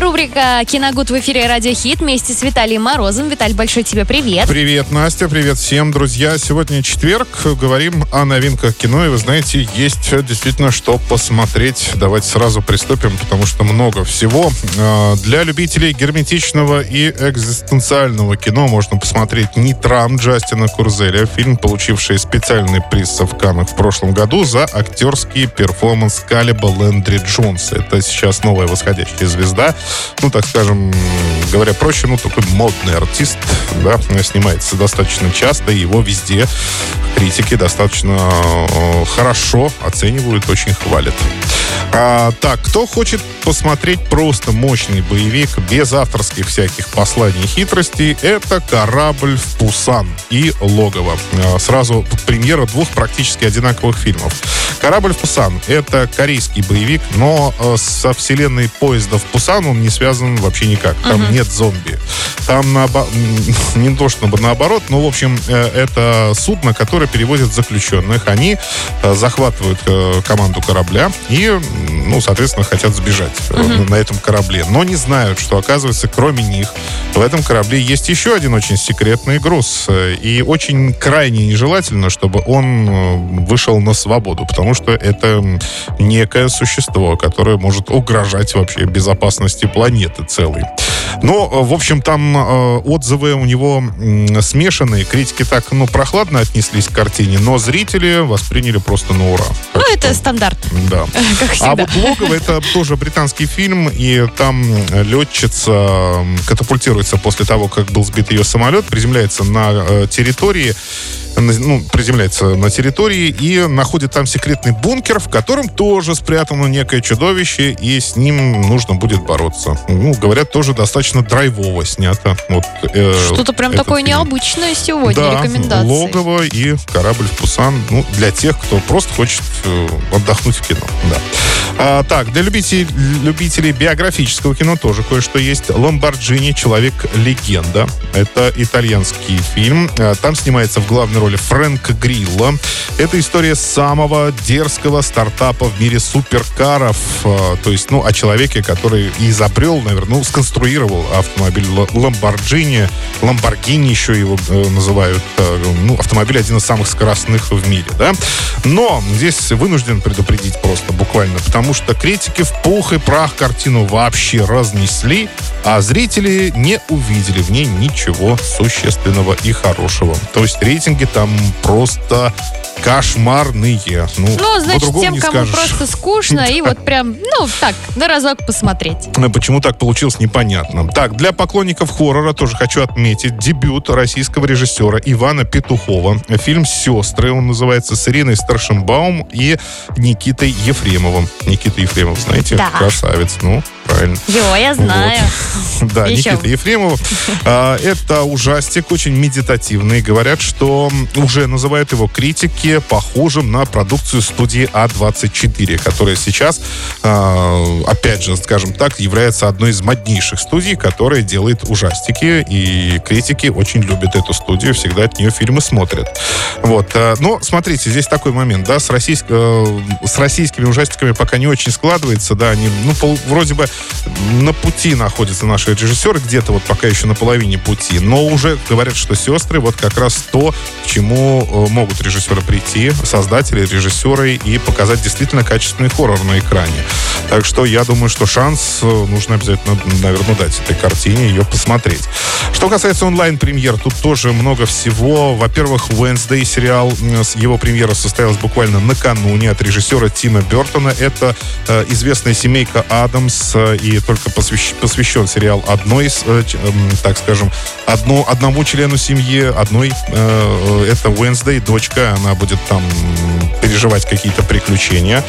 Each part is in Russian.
Рубрика «Киногуд» в эфире «Радио Хит» вместе с Виталием Морозом. Виталь, большой тебе привет. Привет, Настя, привет всем, друзья. Сегодня четверг, говорим о новинках кино, и вы знаете, есть действительно что посмотреть. Давайте сразу приступим, потому что много всего. А, для любителей герметичного и экзистенциального кино можно посмотреть «Нитрам» Джастина Курзеля, фильм, получивший специальный приз в Каннах в прошлом году за актерский перформанс Калеба Лэндри Джонса. Это сейчас новая восходящая звезда ну, так скажем, говоря проще, ну, такой модный артист, да, снимается достаточно часто, его везде критики достаточно э, хорошо оценивают, очень хвалят. А, так, кто хочет посмотреть просто мощный боевик без авторских всяких посланий и хитростей, это «Корабль в Пусан» и «Логово». А, сразу премьера двух практически одинаковых фильмов. «Корабль в Пусан» — это корейский боевик, но э, со вселенной поезда в Пусан он не связан вообще никак. Там uh-huh. нет зомби. Там наобо... не то чтобы наоборот, но, в общем, э, это судно, которое перевозит заключенных. Они э, захватывают команду корабля и ну, соответственно, хотят сбежать uh-huh. на этом корабле. Но не знают, что, оказывается, кроме них, в этом корабле есть еще один очень секретный груз. И очень крайне нежелательно, чтобы он э, вышел на свободу, потому что это некое существо, которое может угрожать вообще безопасности планеты целой. Но, в общем, там э, отзывы у него э, смешанные. Критики так, ну, прохладно отнеслись к картине, но зрители восприняли просто на ура. Ну, так это что, стандарт. Да. Как всегда. А вот «Логово» — это тоже британский фильм, и там летчица катапультируется после того, как был сбит ее самолет, приземляется на э, территории, ну, приземляется на территории и находит там секретный бункер, в котором тоже спрятано некое чудовище, и с ним нужно будет бороться. Ну, говорят, тоже достаточно драйвово снято. Вот, э, Что-то прям такое фильм. необычное сегодня, да, рекомендации. Логово и корабль в Пусан. Ну, для тех, кто просто хочет э, отдохнуть в кино. Да. А, так, для любителей, любителей биографического кино тоже кое-что есть. «Ламборджини. Человек-легенда». Это итальянский фильм. А, там снимается в главной роли Фрэнка Грилла. Это история самого дерзкого стартапа в мире суперкаров. А, то есть, ну, о человеке, который изобрел, наверное, ну, сконструировал автомобиль Lamborghini. Lamborghini еще его э, называют. Э, ну, автомобиль один из самых скоростных в мире, да. Но здесь вынужден предупредить просто буквально, потому что критики в пух и прах картину вообще разнесли, а зрители не увидели в ней ничего существенного и хорошего. То есть рейтинги там просто кошмарные. Ну, ну значит, тем, кому скажешь. просто скучно, и вот прям, ну, так, на разок посмотреть. Ну, почему так получилось, непонятно. Так, для поклонников хоррора тоже хочу отметить дебют российского режиссера Ивана Петухова. Фильм «Сестры», он называется, с Ириной Старшенбаум и Никитой Ефремовым. Никита Ефремов, знаете, да. красавец. Ну, правильно. Его я знаю. Вот. Да, Еще. Никита Ефремов. А, это ужастик, очень медитативный. Говорят, что уже называют его критики похожим на продукцию студии А24, которая сейчас, а, опять же, скажем так, является одной из моднейших студий, которая делает ужастики. И критики очень любят эту студию, всегда от нее фильмы смотрят. Вот. А, но, смотрите, здесь такой момент, да, с, российск... Э, с российскими ужастиками пока не очень складывается, да, они, ну, пол... вроде бы на пути находятся наши режиссеры, где-то вот пока еще на половине пути, но уже говорят, что сестры вот как раз то, к чему э, могут режиссеры прийти, создатели, режиссеры, и показать действительно качественный хоррор на экране. Так что я думаю, что шанс э, нужно обязательно, наверное, дать этой картине, ее посмотреть. Что касается онлайн-премьер, тут тоже много всего. Во-первых, Wednesday сериал, его премьера состоялась буквально накануне от режиссера Тима Бертона. Это э, известная семейка Адамс э, и только посвящ, посвящен сериал одной, э, э, так скажем, одно, одному члену семьи, одной. Э, это Wednesday, дочка, она будет там переживать какие-то приключения.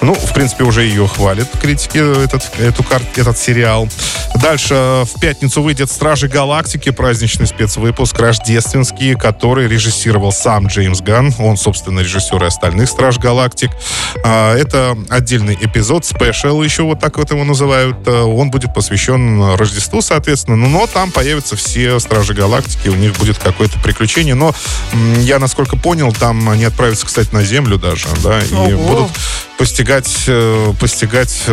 Ну, в принципе, уже ее хвалят критики, этот, эту, этот сериал. Дальше в пятницу выйдет «Стражи Галактики», праздничный спецвыпуск, рождественский, который режиссировал сам Джеймс Ганн. Он, собственно, режиссер и остальных «Страж Галактик». А, это отдельный эпизод, спешл еще вот так вот его называют. А, он будет посвящен Рождеству, соответственно. Но там появятся все «Стражи Галактики», у них будет какое-то приключение. Но я, насколько понял, там они отправятся, кстати, на Землю даже, да, и Ого. будут постигать, э, постигать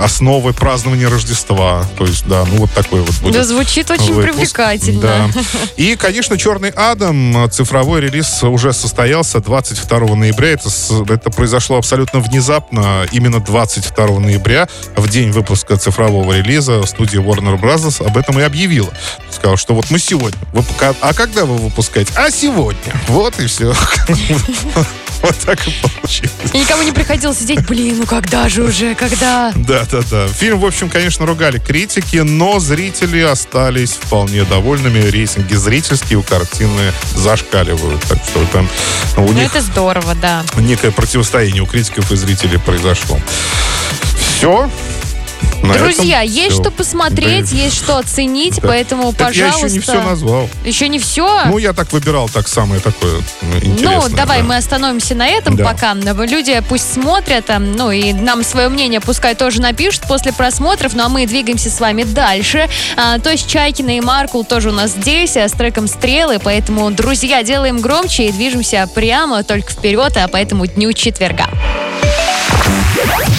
основы празднования Рождества. То есть, да, ну вот такой вот будет. Да, звучит очень выпуск. привлекательно. Да. И, конечно, «Черный Адам», цифровой релиз уже состоялся 22 ноября. Это, это произошло абсолютно внезапно. Именно 22 ноября, в день выпуска цифрового релиза, студия Warner Bros. об этом и объявила. Сказала, что вот мы сегодня. А когда вы выпускаете? А сегодня. Вот и все. Вот так и получилось. И никому не приходилось сидеть, блин, ну когда же уже, когда? Да, да, да. Фильм, в общем, конечно, ругали критики, но зрители остались вполне довольными. Рейтинги зрительские у картины зашкаливают. Так что там у ну, них... это здорово, да. Некое противостояние у критиков и зрителей произошло. Все. На Друзья, есть все. что посмотреть, да. есть что оценить, да. поэтому, так пожалуйста. Я еще не все назвал. Еще не все? Ну, я так выбирал так самое такое интересное. Ну, давай да. мы остановимся на этом да. пока. Люди пусть смотрят, ну и нам свое мнение пускай тоже напишут после просмотров, ну а мы двигаемся с вами дальше. А, то есть Чайкина и Маркул тоже у нас здесь а, с треком «Стрелы», поэтому, друзья, делаем громче и движемся прямо только вперед, а по этому дню четверга.